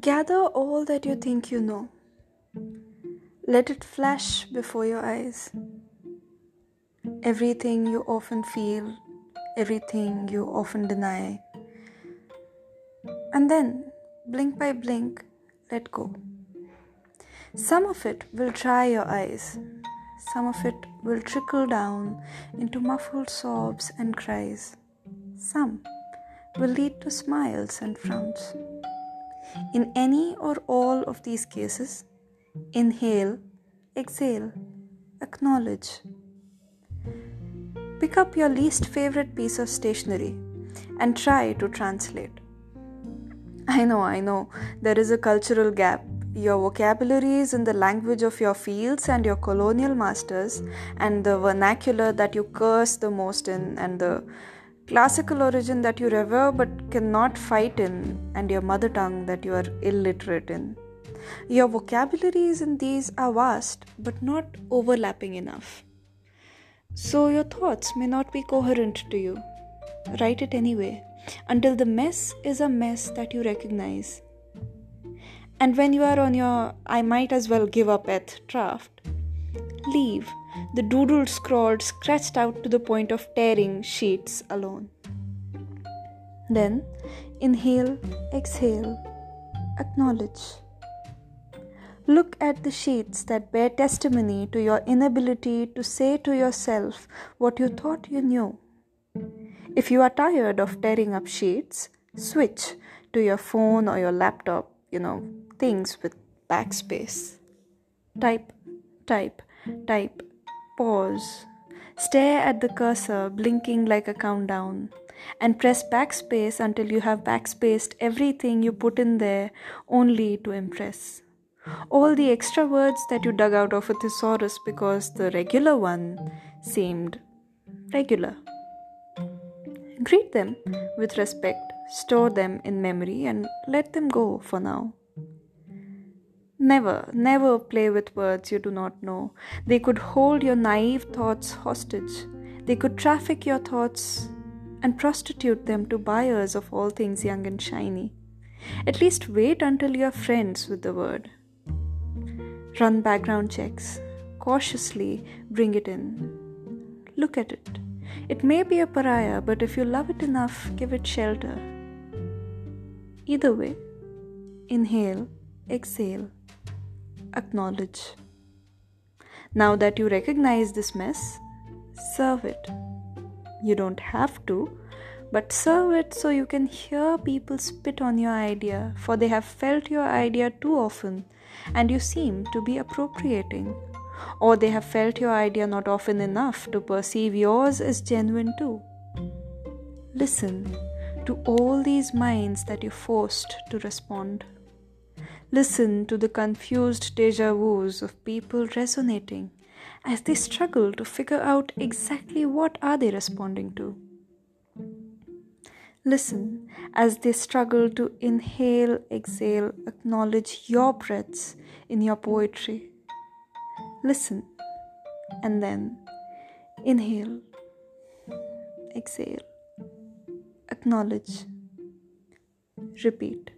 Gather all that you think you know. Let it flash before your eyes. Everything you often feel, everything you often deny. And then, blink by blink, let go. Some of it will dry your eyes, some of it will trickle down into muffled sobs and cries. Some will lead to smiles and frowns. In any or all of these cases, inhale, exhale, acknowledge. Pick up your least favorite piece of stationery and try to translate. I know, I know, there is a cultural gap. Your vocabulary is in the language of your fields and your colonial masters, and the vernacular that you curse the most in, and the classical origin that you revere but cannot fight in, and your mother tongue that you are illiterate in. Your vocabularies in these are vast but not overlapping enough. So your thoughts may not be coherent to you. Write it anyway, until the mess is a mess that you recognize. And when you are on your I might as well give up at draft, leave the doodle scrawled scratched out to the point of tearing sheets alone. Then inhale, exhale, acknowledge. Look at the sheets that bear testimony to your inability to say to yourself what you thought you knew. If you are tired of tearing up sheets, switch to your phone or your laptop, you know, things with backspace. Type, type, type Pause. Stare at the cursor blinking like a countdown and press backspace until you have backspaced everything you put in there only to impress. All the extra words that you dug out of a thesaurus because the regular one seemed regular. Greet them with respect, store them in memory, and let them go for now. Never, never play with words you do not know. They could hold your naive thoughts hostage. They could traffic your thoughts and prostitute them to buyers of all things young and shiny. At least wait until you are friends with the word. Run background checks. Cautiously bring it in. Look at it. It may be a pariah, but if you love it enough, give it shelter. Either way, inhale, exhale acknowledge. Now that you recognize this mess, serve it. You don't have to, but serve it so you can hear people spit on your idea, for they have felt your idea too often and you seem to be appropriating. Or they have felt your idea not often enough to perceive yours as genuine too. Listen to all these minds that you forced to respond. Listen to the confused deja vus of people resonating as they struggle to figure out exactly what are they responding to. Listen as they struggle to inhale, exhale, acknowledge your breaths in your poetry. Listen and then inhale, exhale, acknowledge, repeat.